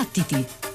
Battiti!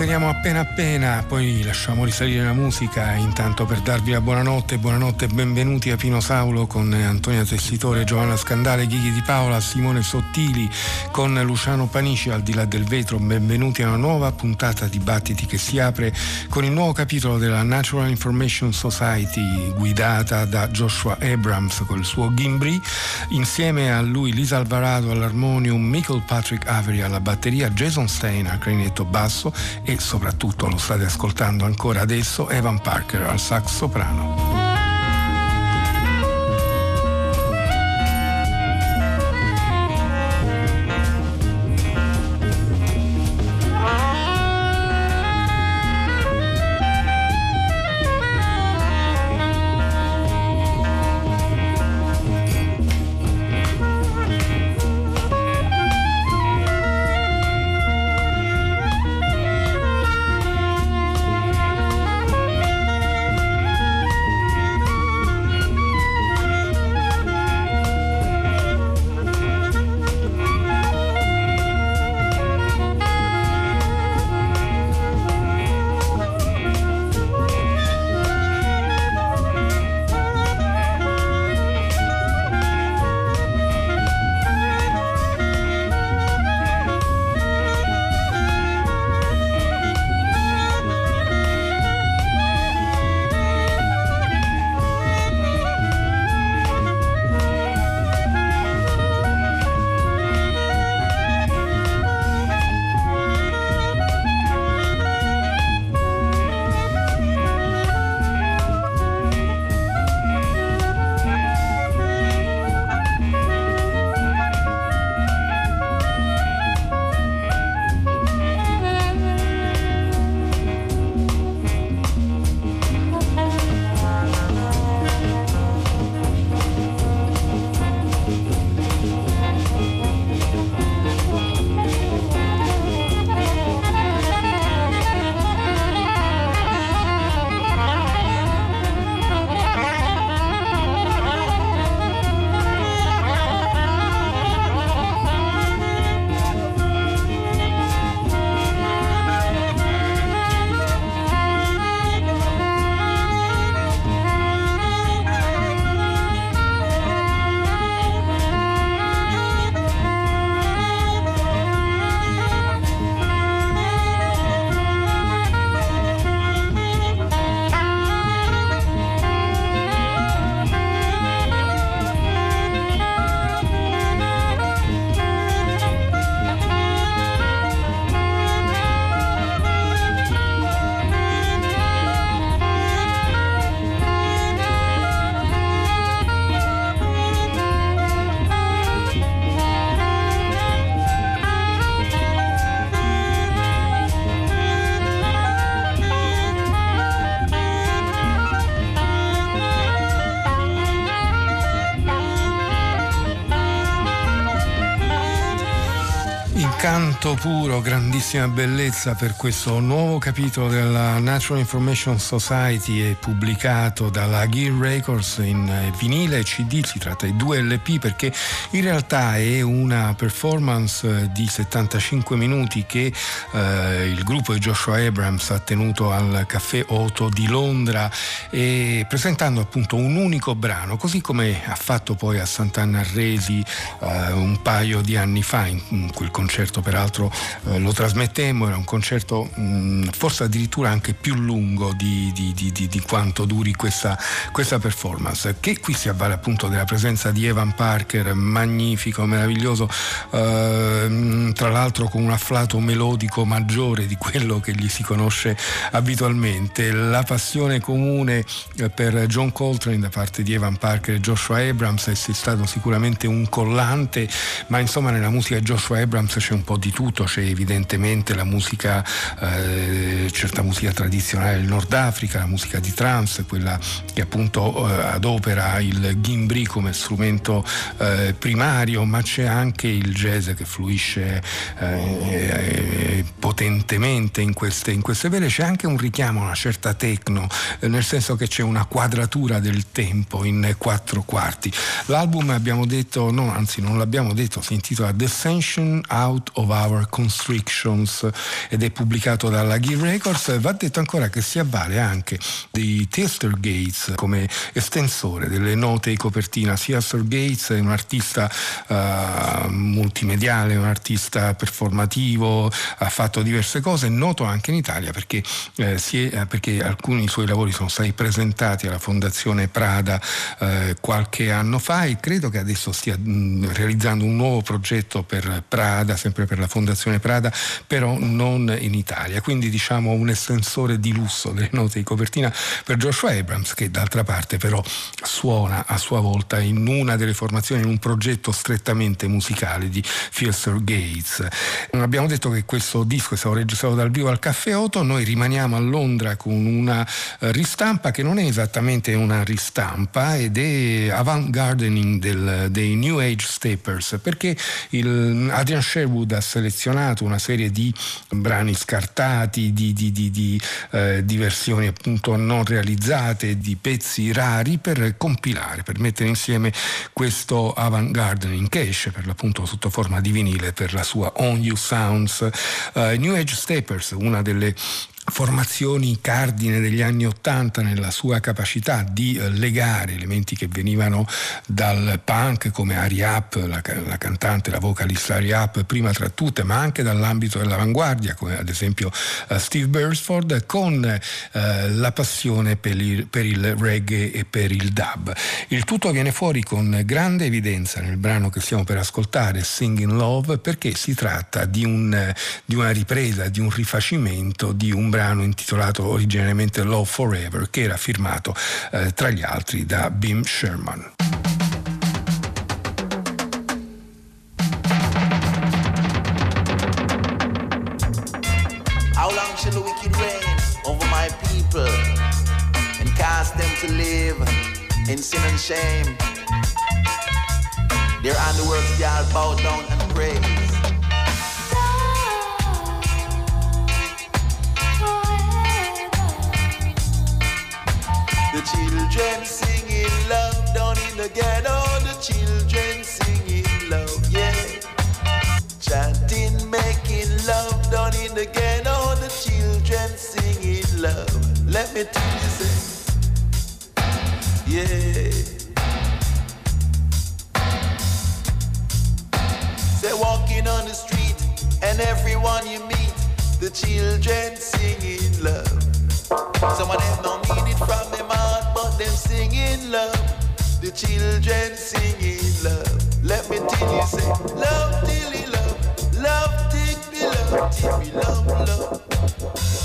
Inseriamo appena appena, poi lasciamo risalire la musica. Intanto per darvi la buonanotte, buonanotte e benvenuti a Pino Saulo con Antonia Tessitore, Giovanna Scandale, Ghighi di Paola, Simone Sottili, con Luciano Panici al di là del vetro, benvenuti a una nuova puntata di Battiti che si apre con il nuovo capitolo della Natural Information Society guidata da Joshua Abrams con il suo Gimbri, insieme a lui Lisa Alvarado all'armonium, Michael Patrick Avery alla batteria, Jason Stein al clarinetto basso soprattutto lo state ascoltando ancora adesso Evan Parker al sax soprano. Canto puro, grandissima bellezza per questo nuovo capitolo della Natural Information Society pubblicato dalla Gear Records in vinile e CD, si tratta di due LP perché in realtà è una performance di 75 minuti che eh, il gruppo di Joshua Abrams ha tenuto al Caffè Otto di Londra e presentando appunto un unico brano, così come ha fatto poi a Sant'Anna Resi eh, un paio di anni fa in quel concerto peraltro eh, lo trasmettemmo, era un concerto mh, forse addirittura anche più lungo di, di, di, di quanto duri questa, questa, performance, che qui si avvale appunto della presenza di Evan Parker, magnifico, meraviglioso, eh, tra l'altro con un afflato melodico maggiore di quello che gli si conosce abitualmente, la passione comune eh, per John Coltrane da parte di Evan Parker e Joshua Abrams è stato sicuramente un collante, ma insomma nella musica di Joshua Abrams c'è un po' di tutto, c'è evidentemente la musica, eh, certa musica tradizionale del Nord Africa, la musica di trance, quella che appunto eh, adopera il gimbri come strumento eh, primario, ma c'è anche il jazz che fluisce eh, potentemente in queste, in queste vele, c'è anche un richiamo a una certa techno, eh, nel senso che c'è una quadratura del tempo in quattro quarti. L'album abbiamo detto, no, anzi non l'abbiamo detto, si intitola Descension Out of Our Constrictions ed è pubblicato dalla Gear Records. Va detto ancora che si avvale anche di Tester Gates come estensore delle note di copertina. Tester Gates è un artista uh, multimediale, un artista performativo, ha fatto diverse cose, è noto anche in Italia perché, eh, è, perché alcuni suoi lavori sono stati presentati alla Fondazione Prada eh, qualche anno fa e credo che adesso stia mh, realizzando un nuovo progetto per Prada, sempre per la Fondazione Prada, però non in Italia. Quindi diciamo un estensore di lusso delle note di copertina per Joshua Abrams, che d'altra parte però suona a sua volta in una delle formazioni, in un progetto strettamente musicale di Filster Gates. Abbiamo detto che questo disco è stato registrato dal vivo al Caffè Otto, noi rimaniamo a Londra con una eh, ristampa che non è esattamente una ristampa ed è avant-gardening del, dei New Age Steppers, perché il, Adrian Sherwood ha selezionato una serie di brani scartati, di, di, di, di, eh, di versioni appunto non realizzate, di pezzi rari per compilare, per mettere insieme questo avant gardening che esce per l'appunto sotto forma di vinile per la sua On You Sounds. Uh, New Age Steppers, una delle formazioni cardine degli anni Ottanta nella sua capacità di eh, legare elementi che venivano dal punk come Ari Up, la, la, cantante, la vocalista Ari Up prima tra tutte, ma anche dall'ambito dell'avanguardia come ad esempio uh, Steve Beresford con uh, la passione per il, per il, reggae e per il dub. Il tutto viene fuori con grande evidenza nel brano che stiamo per ascoltare, Singing Love, perché si tratta di, un, di una ripresa, di un rifacimento di un brano brano intitolato originariamente Love Forever che era firmato eh, tra gli altri da Bim Sherman. How long shall the wicked reign over my people and cast them to live in sin and shame? Their underworks shall bow down and praise. Children singing love down in the ghetto. The children singing love, yeah. Chanting, making love down in the ghetto. The children singing love. Let me tell you, say, yeah. Say walking on the street and everyone you meet, the children singing love. Some of them don't mean it from them singing love. The children singing love. Let me tell you, say, love till he love, love till me love, till me love. Love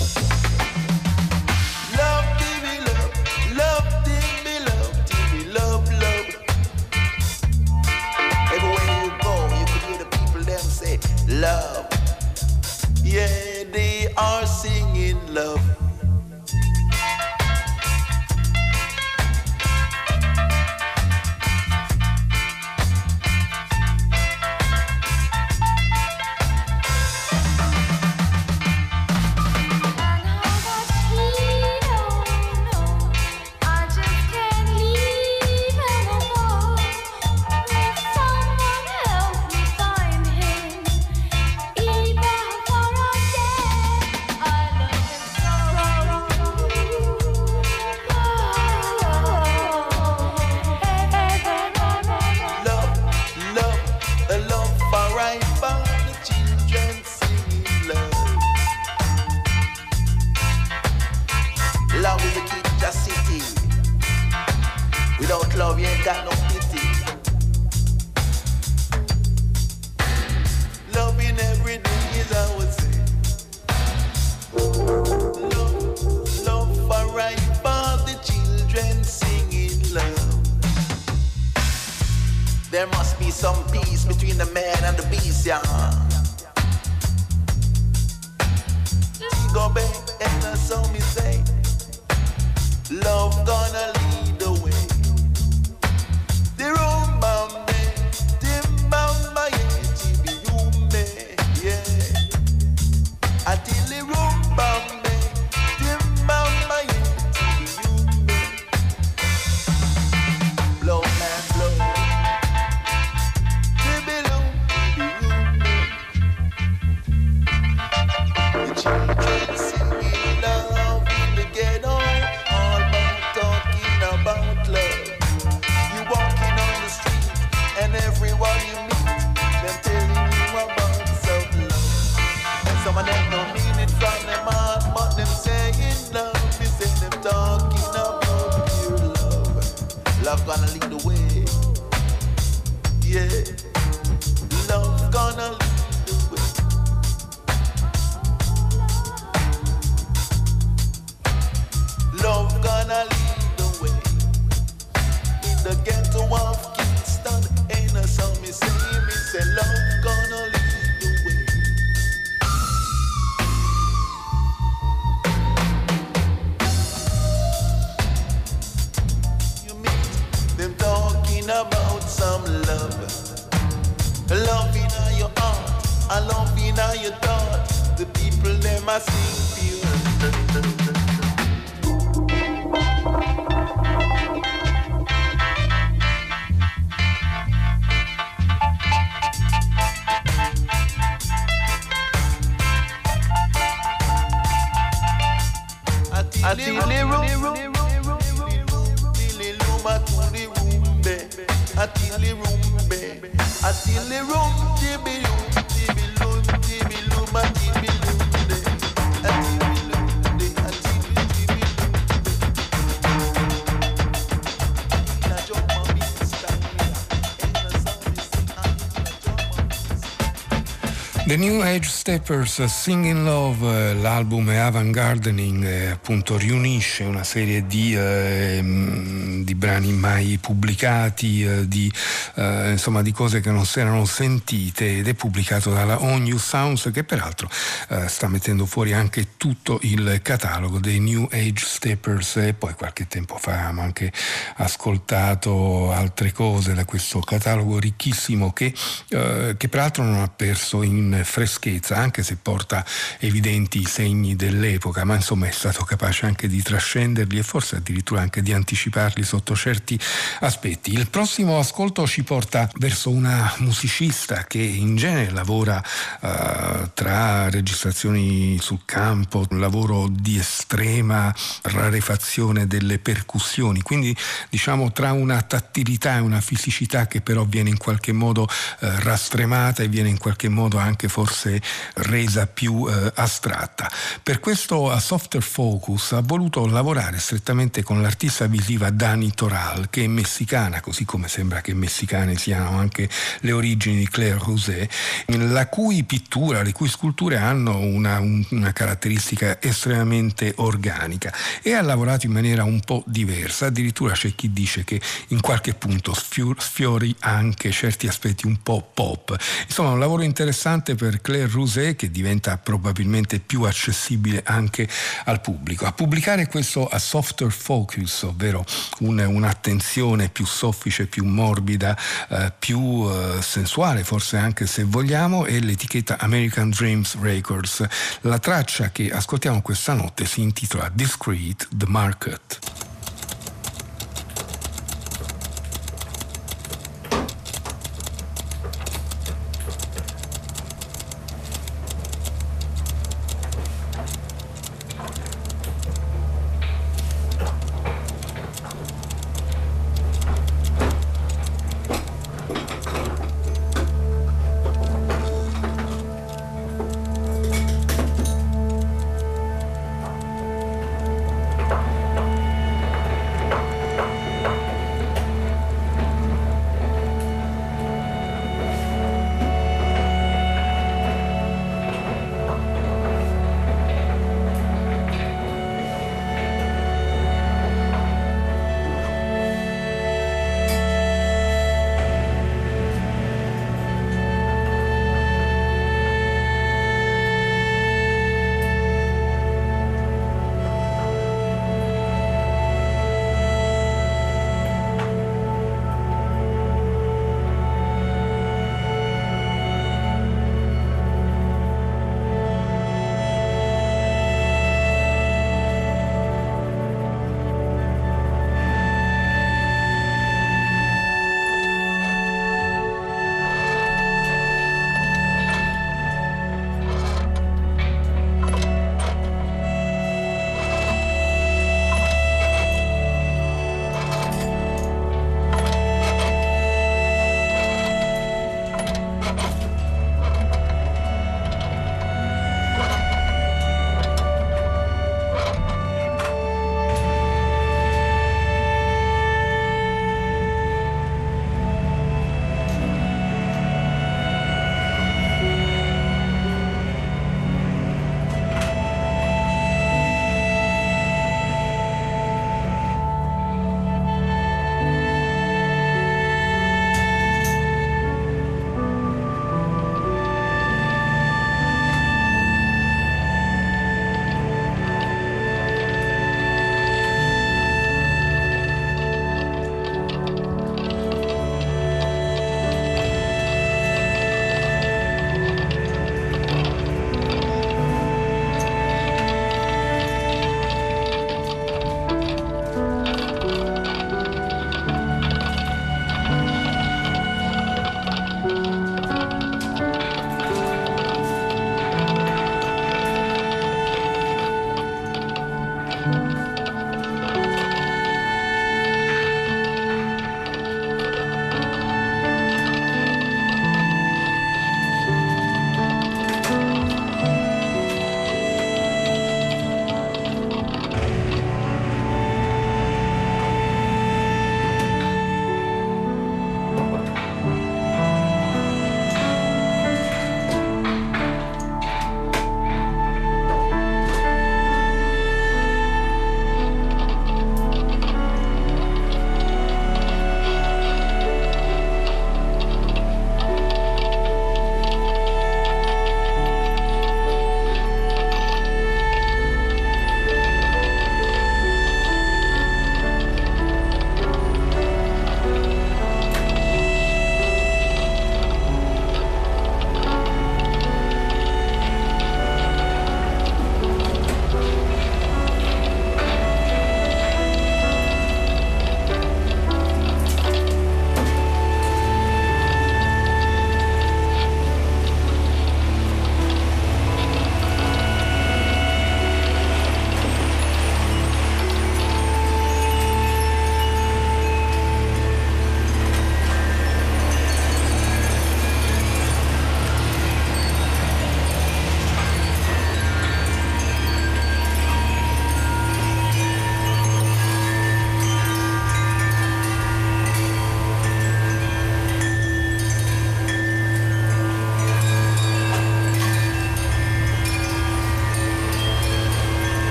The New Age Steppers Singing Love, eh, l'album Avant Gardening, eh, appunto riunisce una serie di, eh, di brani mai pubblicati, eh, di, eh, insomma, di, cose che non si erano sentite ed è pubblicato dalla On New Sounds che peraltro eh, sta mettendo fuori anche tutto il catalogo dei New Age Steppers. E poi qualche tempo fa abbiamo anche ascoltato altre cose da questo catalogo ricchissimo che, che peraltro non ha perso in freschezza, anche se porta evidenti segni dell'epoca, ma insomma è stato capace anche di trascenderli e forse addirittura anche di anticiparli sotto certi aspetti. Il prossimo ascolto ci porta verso una musicista che in genere lavora uh, tra registrazioni sul campo, un lavoro di estrema rarefazione delle percussioni, quindi diciamo tra una tattilità e una fisicità che però viene in qualche modo uh, rastremata e viene in qualche modo anche forse resa più eh, astratta. Per questo a Softer Focus ha voluto lavorare strettamente con l'artista visiva Dani Toral, che è messicana, così come sembra che messicane siano anche le origini di Claire José, la cui pittura, le cui sculture hanno una, una caratteristica estremamente organica e ha lavorato in maniera un po' diversa, addirittura c'è chi dice che in qualche punto sfiori anche certi aspetti un po' pop. Insomma, un lavoro interessante per per Claire Rousset che diventa probabilmente più accessibile anche al pubblico. A pubblicare questo a softer focus, ovvero un, un'attenzione più soffice, più morbida, eh, più eh, sensuale forse anche se vogliamo, è l'etichetta American Dreams Records. La traccia che ascoltiamo questa notte si intitola Discreet The Market.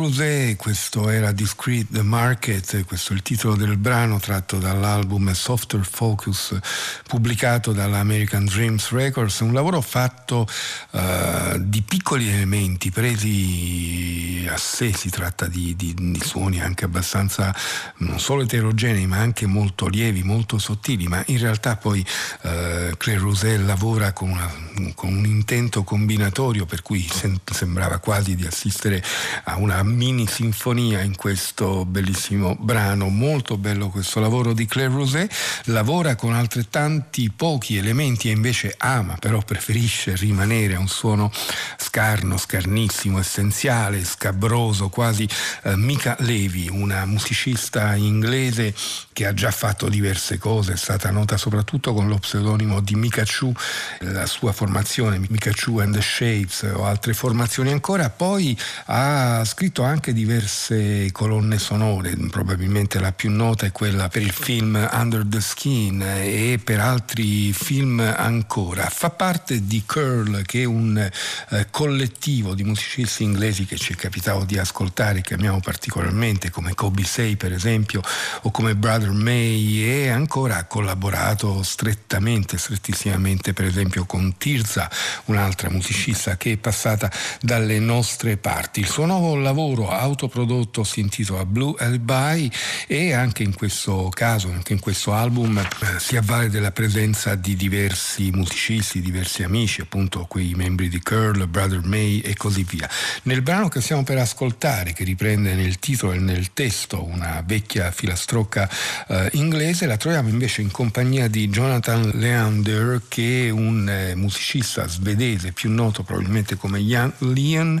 Rousset, questo era Discreet the Market, questo è il titolo del brano tratto dall'album Softer Focus pubblicato dalla American Dreams Records, un lavoro fatto uh, di piccoli elementi presi a sé, si tratta di, di, di, suoni anche abbastanza non solo eterogenei ma anche molto lievi, molto sottili, ma in realtà poi uh, Claire Rousset lavora con, una, con, un intento combinatorio per cui sem- sembrava quasi di assistere a una mini sinfonia in questo bellissimo brano, molto bello questo lavoro di Claire Roset, lavora con altrettanti pochi elementi e invece ama, però preferisce rimanere a un suono scarno, scarnissimo, essenziale, scabroso, quasi eh, Mika Levi, una musicista inglese che ha già fatto diverse cose, è stata nota soprattutto con lo pseudonimo di Mika Chu, la sua formazione Mika Chu and the Shapes o altre formazioni ancora, poi ha scritto anche diverse colonne sonore, probabilmente la più nota è quella per il film Under the Skin e per altri film ancora. Fa parte di Curl, che è un eh, collettivo di musicisti inglesi che ci è capitato di ascoltare, che amiamo particolarmente, come Kobe Say per esempio, o come Brother May, e ancora ha collaborato strettamente, strettissimamente per esempio con Tirza, un'altra musicista che è passata dalle nostre parti. Il suo nuovo lavoro autoprodotto si intitola Blue Alibi e anche in questo caso, anche in questo album, eh, si avvale della presenza di diversi musicisti, diversi amici, appunto quei membri di Curl, Brother May e così via. Nel brano che stiamo per ascoltare, che riprende nel titolo e nel testo una vecchia filastrocca eh, inglese, la troviamo invece in compagnia di Jonathan Leander, che è un eh, musicista svedese più noto probabilmente come Jan Leon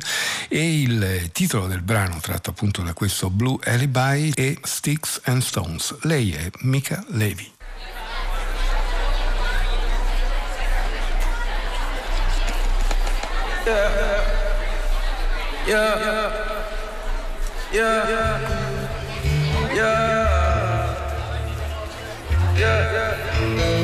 e il titolo del brano tratto appunto da questo Blue Alibi è Sticks and Stones. Lei è Mika Levi. Yeah. Yeah. Yeah. Yeah. Yeah. Yeah.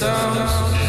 Sticks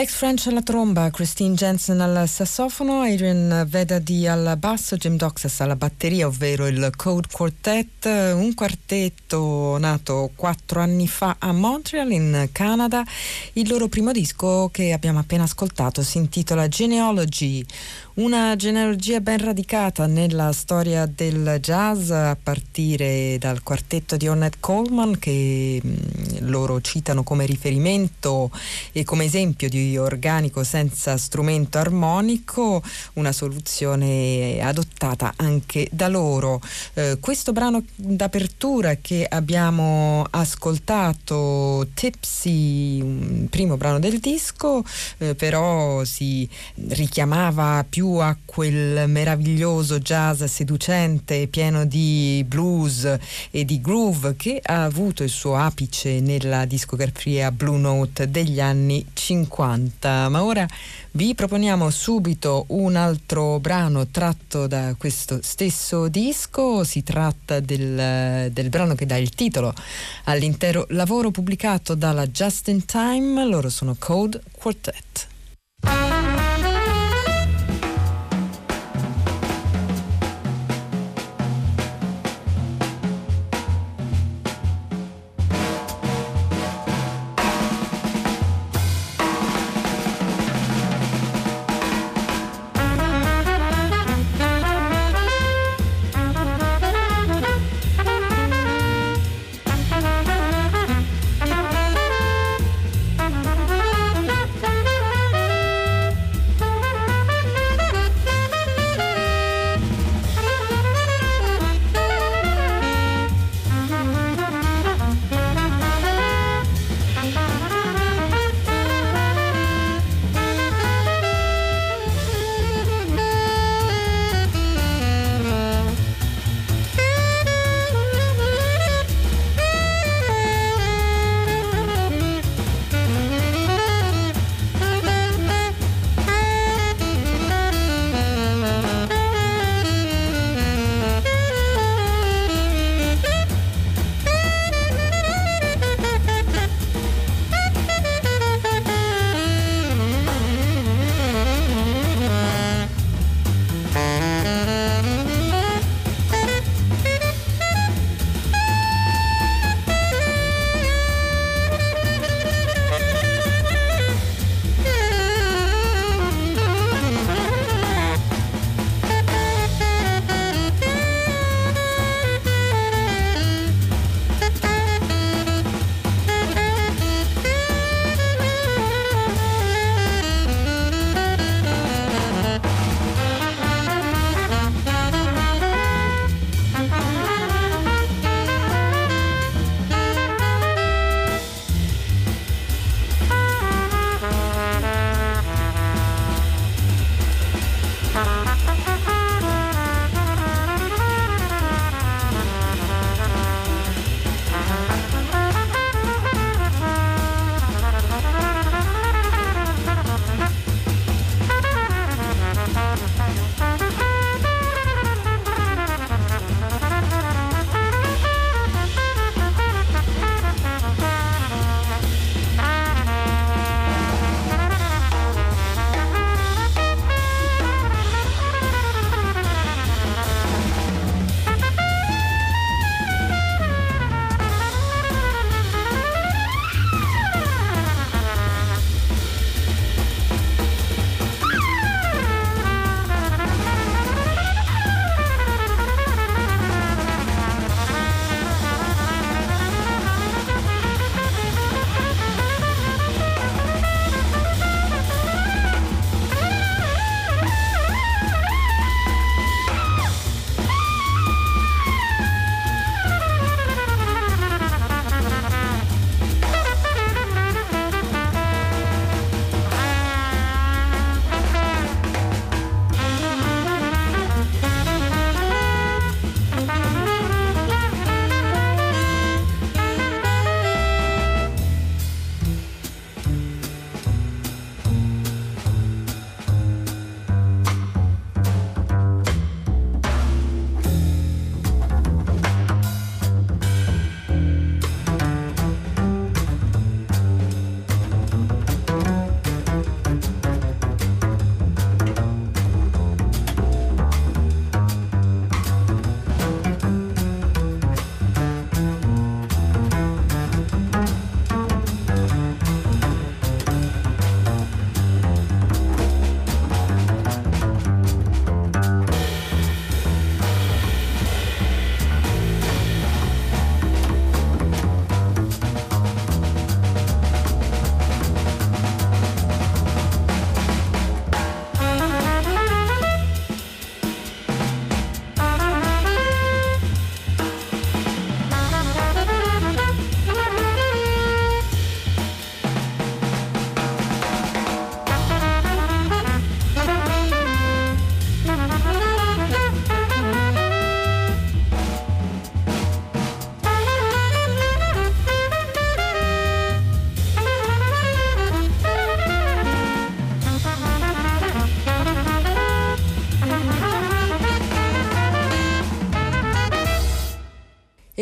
Lex French alla tromba, Christine Jensen al sassofono, Adrian Vedadi al basso, Jim Doxas alla batteria, ovvero il Code Quartet, un quartetto nato quattro anni fa a Montreal in Canada. Il loro primo disco che abbiamo appena ascoltato si intitola Genealogy, una genealogia ben radicata nella storia del jazz a partire dal quartetto di Ornette Coleman che mh, loro citano come riferimento e come esempio di organico senza strumento armonico, una soluzione adottata anche da loro. Eh, questo brano d'apertura che abbiamo ascoltato, Tipsy, primo brano del disco, eh, però si richiamava più più a quel meraviglioso jazz seducente, pieno di blues e di groove che ha avuto il suo apice nella discografia Blue Note degli anni 50. Ma ora vi proponiamo subito un altro brano tratto da questo stesso disco, si tratta del, del brano che dà il titolo all'intero lavoro pubblicato dalla Just in Time, loro sono Code Quartet.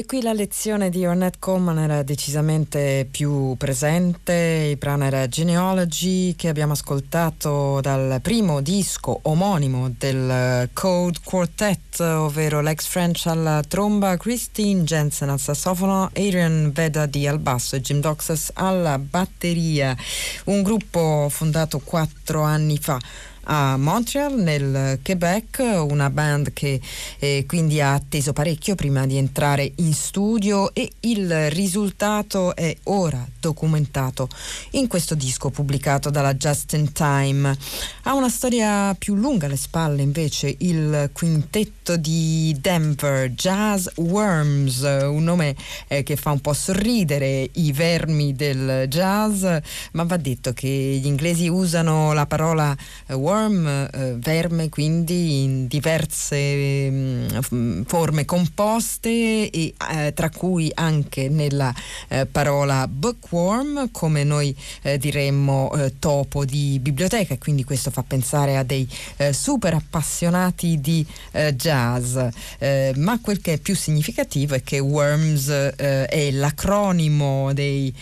Qui la lezione di Ornette Coleman era decisamente più presente, il brano era Genealogy che abbiamo ascoltato dal primo disco omonimo del Code Quartet, ovvero l'ex French alla tromba, Christine Jensen al sassofono, Adrian Vedadi al basso e Jim Doxas alla batteria. Un gruppo fondato quattro anni fa a Montreal, nel Quebec, una band che eh, quindi ha atteso parecchio prima di entrare in studio e il risultato è ora documentato in questo disco pubblicato dalla Just in Time. Ha una storia più lunga alle spalle invece il quintetto di Denver, Jazz Worms, un nome eh, che fa un po' sorridere i vermi del jazz, ma va detto che gli inglesi usano la parola eh, worm worm, eh, verme quindi in diverse mh, mm, forme composte e eh, tra cui anche nella eh, parola bookworm come noi eh, diremmo eh, topo di biblioteca e quindi questo fa pensare a dei eh, super appassionati di jazz. Ma quel che è più significativo è che Worms è l'acronimo dei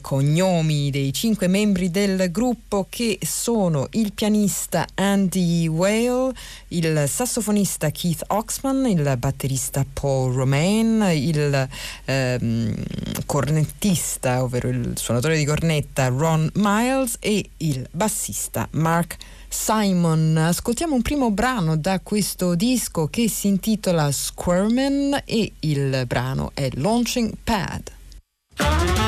cognomi dei cinque membri del gruppo che sono il pianista chitarrista Andy Whale, il sassofonista Keith Oxman, il batterista Paul Romain, il ehm, cornettista, ovvero il suonatore di cornetta Ron Miles e il bassista Mark Simon. Ascoltiamo un primo brano da questo disco che si intitola Squirman e il brano è Launching Pad.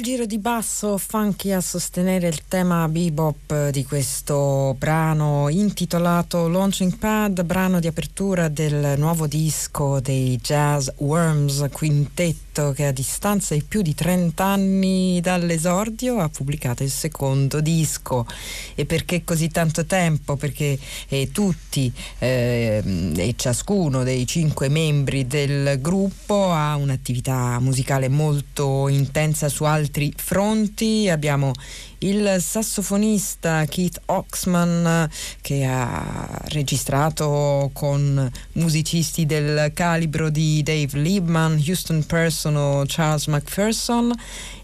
Bel giro di basso funky a sostenere il tema bebop di questo brano intitolato Launching Pad, brano di apertura del nuovo disco dei Jazz Worms Quintetto che a distanza di più di 30 anni dall'esordio ha pubblicato il secondo disco. E perché così tanto tempo? Perché eh, tutti eh, e ciascuno dei cinque membri del gruppo ha un'attività musicale molto intensa su altri fronti. Abbiamo il sassofonista Keith Oxman che ha registrato con musicisti del calibro di Dave Liebman, Houston Person o Charles McPherson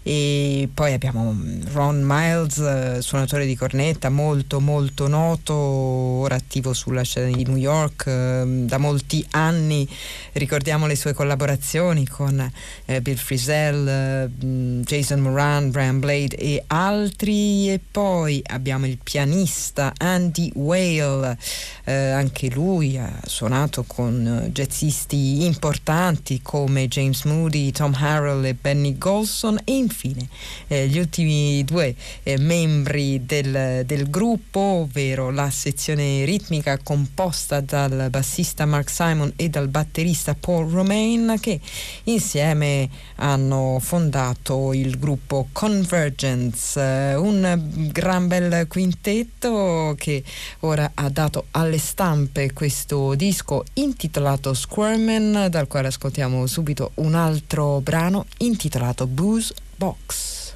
e poi abbiamo Ron Miles, suonatore di cornetta molto molto noto, ora attivo sulla scena di New York ehm, da molti anni, ricordiamo le sue collaborazioni con eh, Bill Frisell, mm, Jason Moran, Brian Blade e altri e poi abbiamo il pianista Andy Whale, eh, anche lui ha suonato con jazzisti importanti come James Moody, Tom Harrell e Benny Golson e infine infine eh, gli ultimi due eh, membri del, del, gruppo, ovvero la sezione ritmica composta dal bassista Mark Simon e dal batterista Paul Romain che insieme hanno fondato il gruppo Convergence, eh, un gran bel quintetto che ora ha dato alle stampe questo disco intitolato Squirman dal quale ascoltiamo subito un altro brano intitolato Booze box.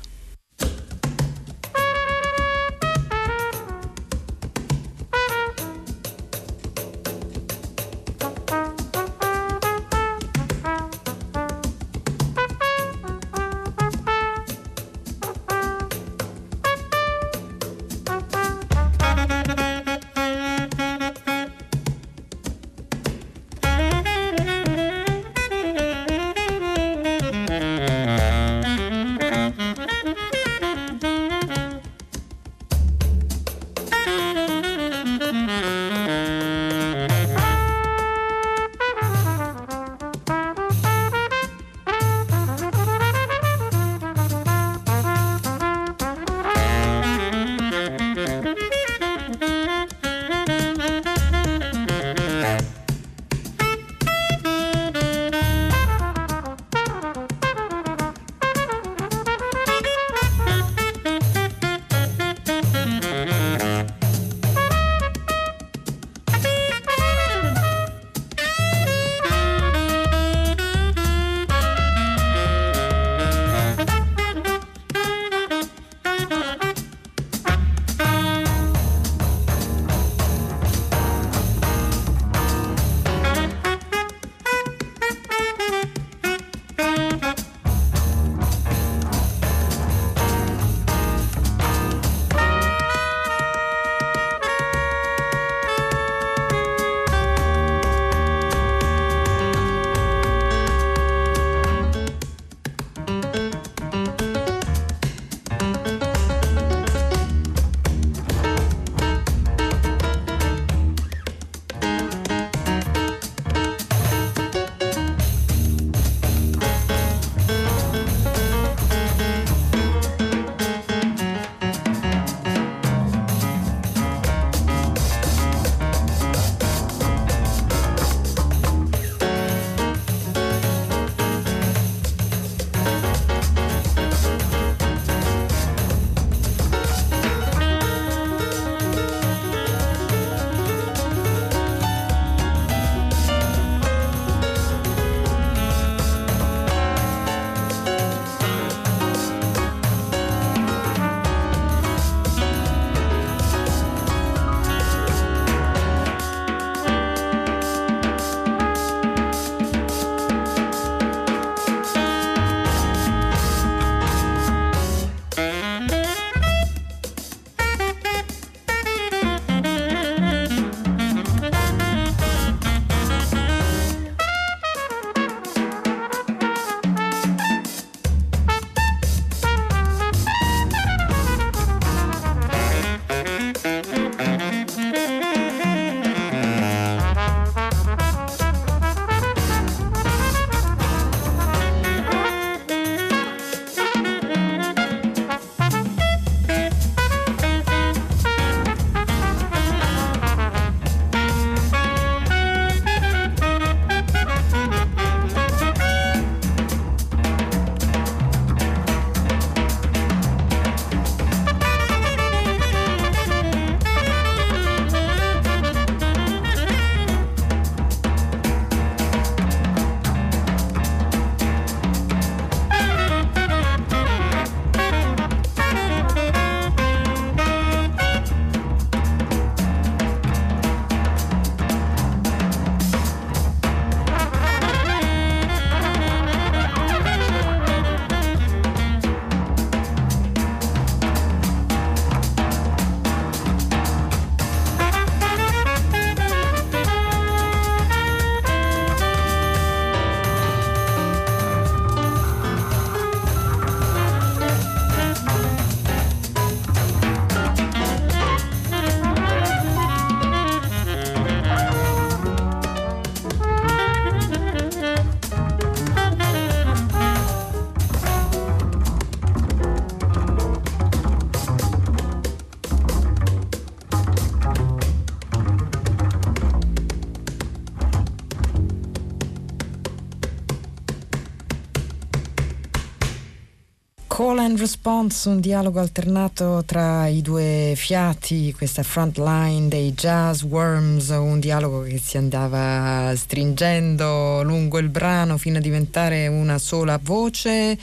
And response, un dialogo alternato tra i due fiati, questa front line dei Jazz Worms, un dialogo che si andava stringendo lungo il brano fino a diventare una sola voce.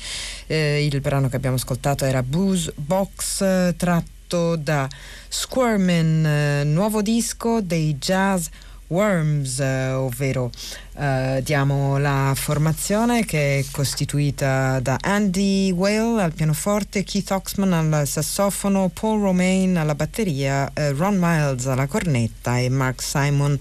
Eh, il brano che abbiamo ascoltato era Booze Box, tratto da Squirmin, eh, nuovo disco dei Jazz Worms, eh, ovvero Uh, diamo la formazione che è costituita da Andy Whale al pianoforte, Keith Oxman al sassofono, Paul Romain alla batteria, uh, Ron Miles alla cornetta e Mark Simon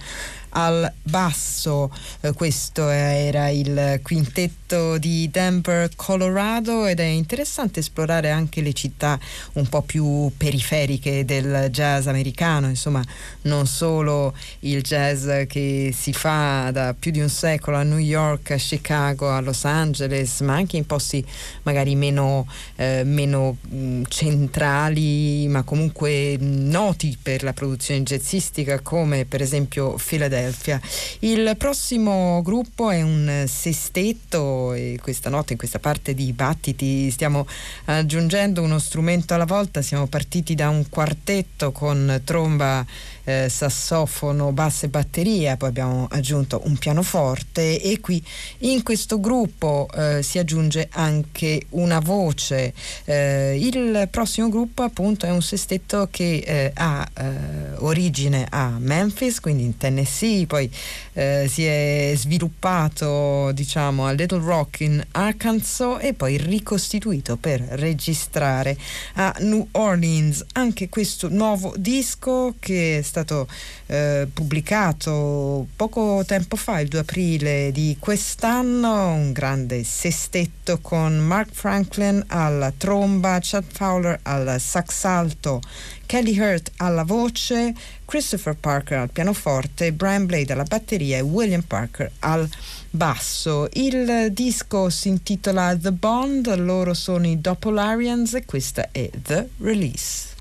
al basso. Eh, questo era il quintetto di Denver, Colorado ed è interessante esplorare anche le città un po' più periferiche del jazz americano, insomma non solo il jazz che si fa da più di un secolo a New York, a Chicago, a Los Angeles, ma anche in posti magari meno, eh, meno mm, centrali, ma comunque noti per la produzione jazzistica come per esempio Philadelphia. Il prossimo gruppo è un sestetto e questa notte in questa parte di battiti stiamo aggiungendo uno strumento alla volta, siamo partiti da un quartetto con tromba eh, sassofono, basso e batteria, poi abbiamo aggiunto un pianoforte e qui in questo gruppo eh, si aggiunge anche una voce. Eh, il prossimo gruppo appunto è un sestetto che eh, ha eh, origine a Memphis, quindi in Tennessee, poi eh, si è sviluppato diciamo a Little Rock in Arkansas e poi ricostituito per registrare a New Orleans anche questo nuovo disco che è stato eh, pubblicato poco tempo fa, il 2 aprile di quest'anno, un grande sestetto con Mark Franklin alla tromba, Chad Fowler al sax alto, Kelly Hurt alla voce, Christopher Parker al pianoforte, Brian Blade alla batteria e William Parker al basso. Il disco si intitola The Bond, loro sono i Doppelarians e questa è The Release.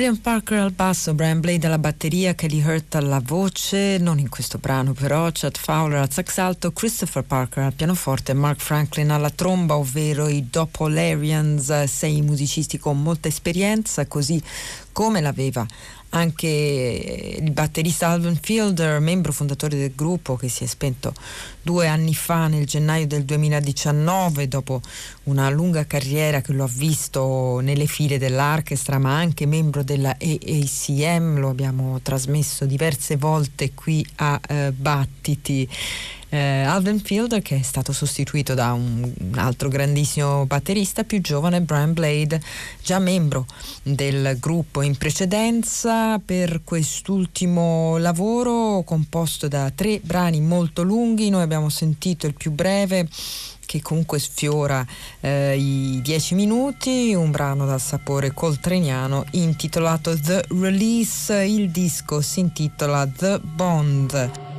William Parker al basso, Brian Blade alla batteria, Kelly Hurt alla voce, non in questo brano però, Chad Fowler al sax alto, Christopher Parker al pianoforte, Mark Franklin alla tromba, ovvero i Doppolarians, sei musicisti con molta esperienza, così come l'aveva anche il batterista Alvin Fielder, membro fondatore del gruppo che si è spento due anni fa nel gennaio del 2019 dopo una lunga carriera che lo ha visto nelle file dell'orchestra ma anche membro della AACM, lo abbiamo trasmesso diverse volte qui a eh, Battiti eh, Alvin Fielder che è stato sostituito da un, un, altro grandissimo batterista più giovane, Brian Blade, già membro del gruppo in precedenza per quest'ultimo lavoro composto da tre brani molto lunghi, noi abbiamo sentito il più breve che comunque sfiora eh, i dieci minuti, un brano dal sapore coltreniano intitolato The Release, il disco si intitola The Bond.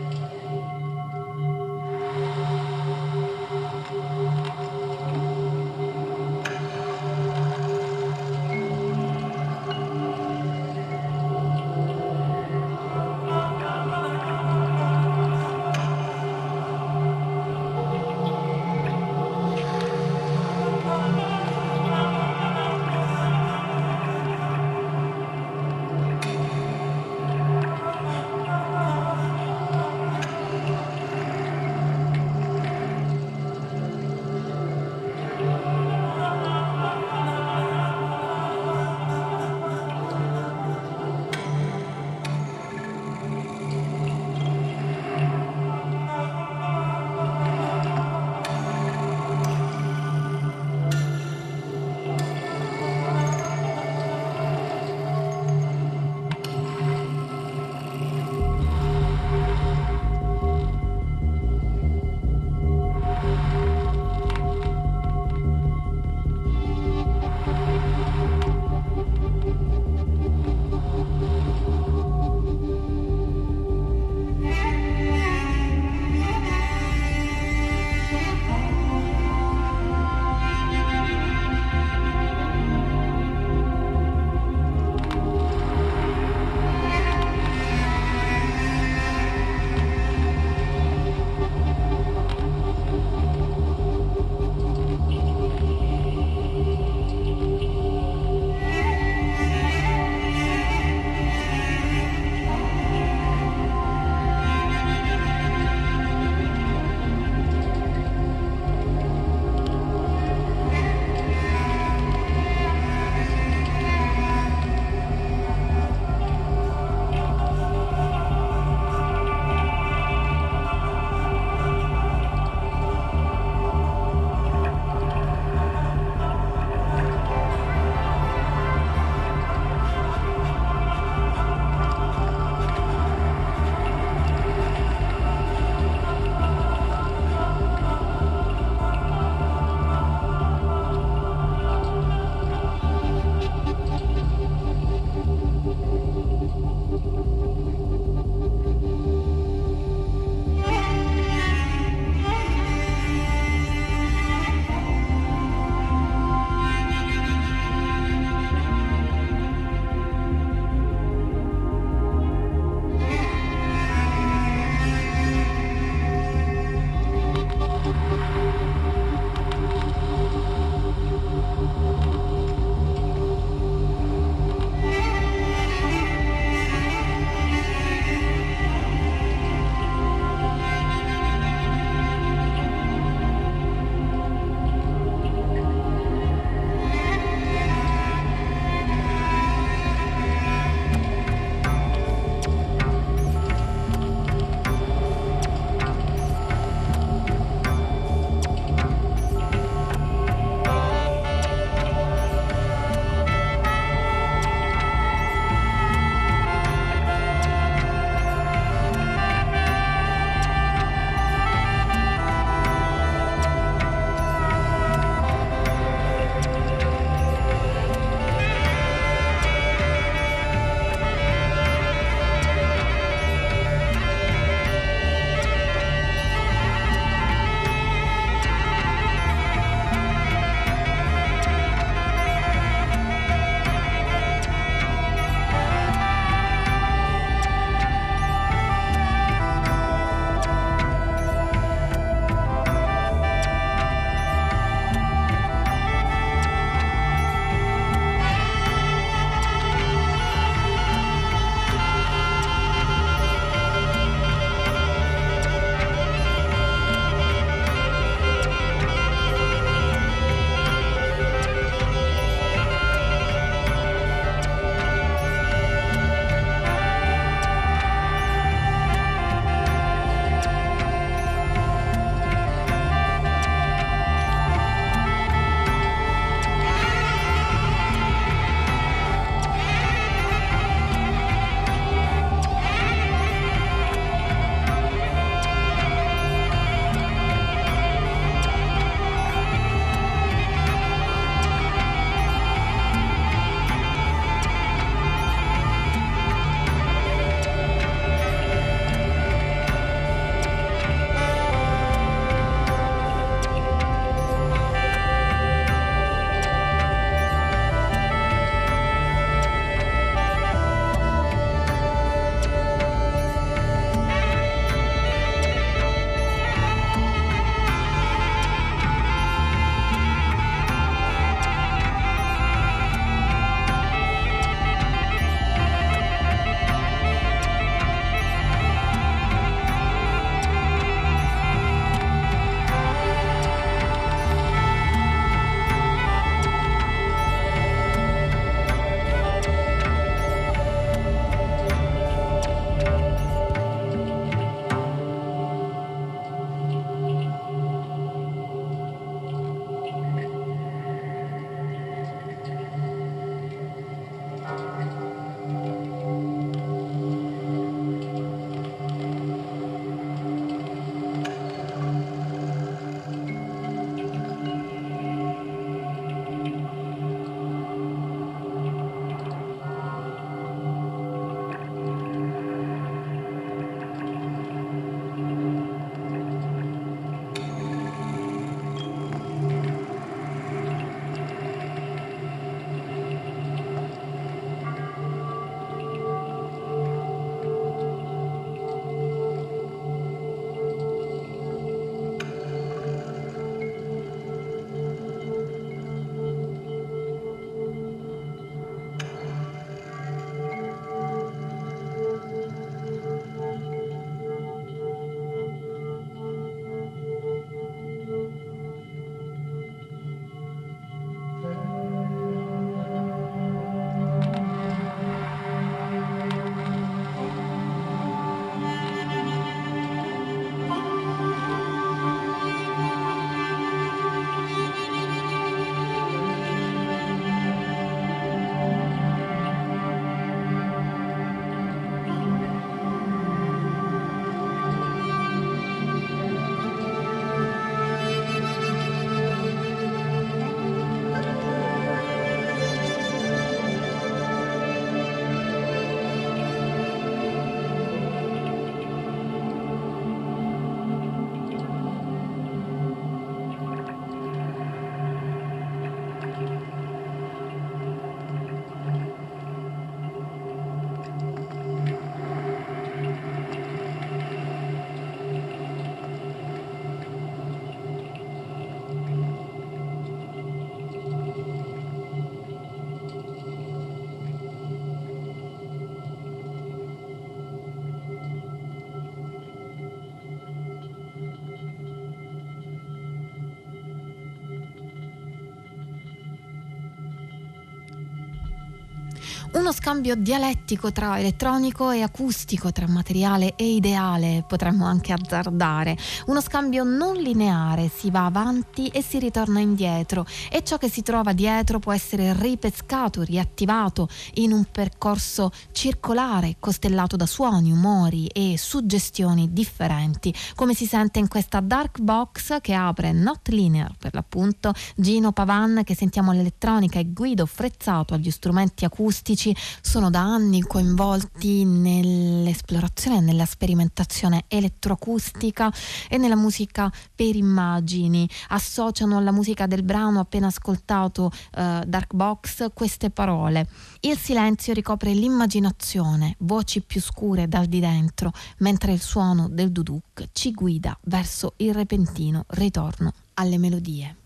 Uno scambio dialettico tra elettronico e acustico, tra materiale e ideale, potremmo anche azzardare. Uno scambio non lineare, si va avanti e si ritorna indietro e ciò che si trova dietro può essere ripescato, riattivato in un percorso circolare costellato da suoni, umori e suggestioni differenti, come si sente in questa dark box che apre Not Linear per l'appunto, Gino Pavan che sentiamo all'elettronica e Guido Frezzato agli strumenti acustici sono da anni coinvolti nell'esplorazione nella sperimentazione elettroacustica e nella musica per immagini. Associano alla musica del brano appena ascoltato uh, Dark Box queste parole. Il silenzio ricopre l'immaginazione, voci più scure dal di dentro, mentre il suono del duduk ci guida verso il repentino ritorno alle melodie.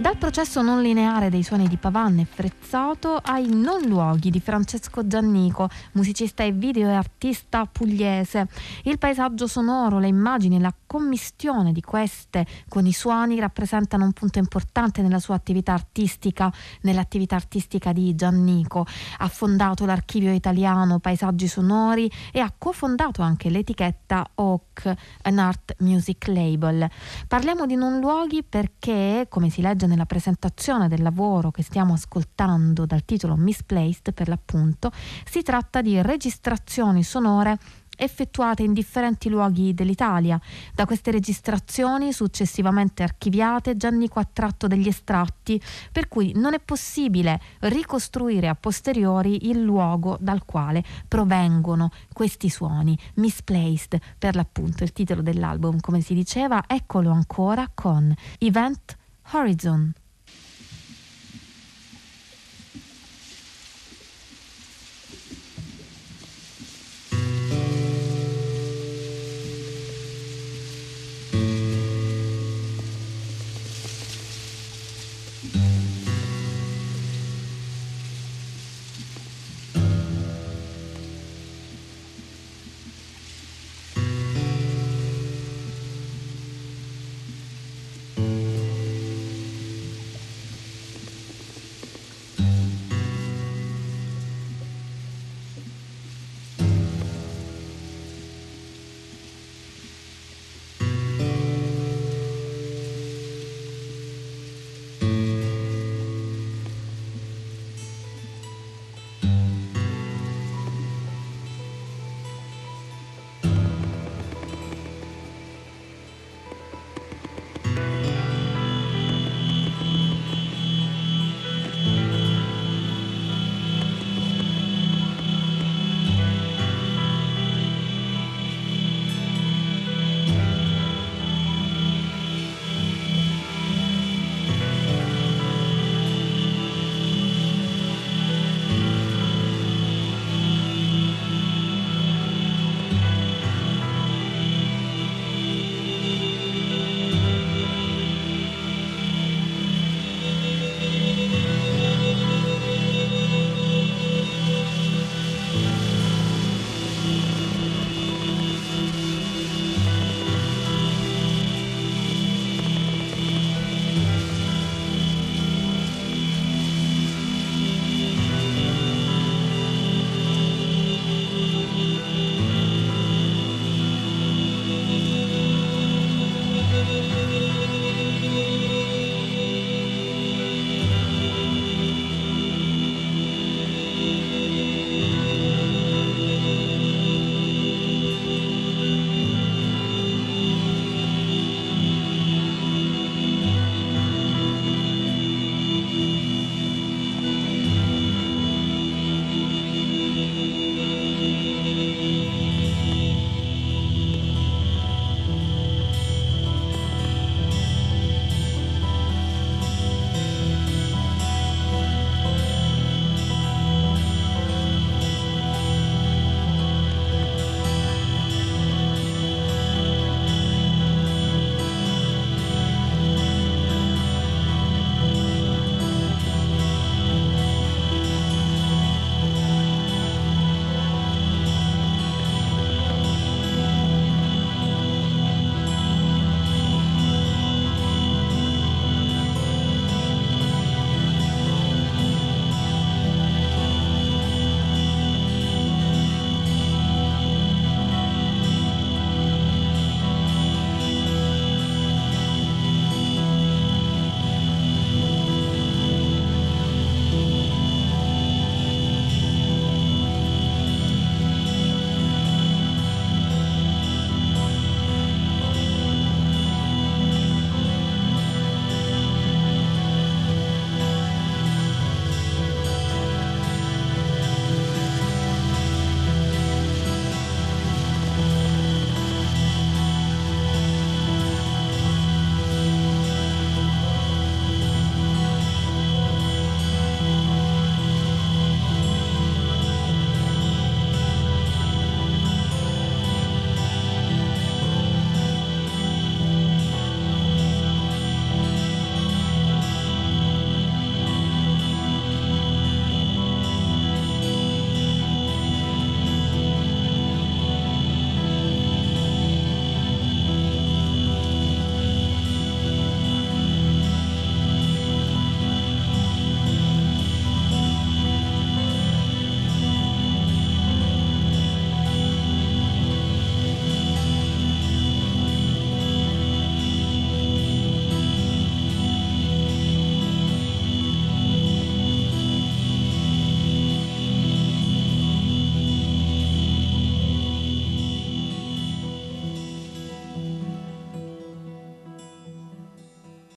Dal processo non lineare dei suoni di Pavan e Frezzato ai non luoghi di Francesco Giannico, musicista e video e artista pugliese. Il paesaggio sonoro, le immagini e la commistione di queste con i suoni rappresentano un punto importante nella sua attività artistica, nell'attività artistica di Giannico. Ha fondato l'archivio italiano Paesaggi Sonori e ha cofondato anche l'etichetta Oak, an art music label. Parliamo di non luoghi perché, come si legge nella presentazione del lavoro che stiamo ascoltando dal titolo Misplaced per l'appunto, si tratta di registrazioni sonore effettuate in differenti luoghi dell'Italia. Da queste registrazioni, successivamente archiviate, Giannico ha tratto degli estratti, per cui non è possibile ricostruire a posteriori il luogo dal quale provengono questi suoni. Misplaced, per l'appunto, il titolo dell'album, come si diceva, eccolo ancora con Event Horizon.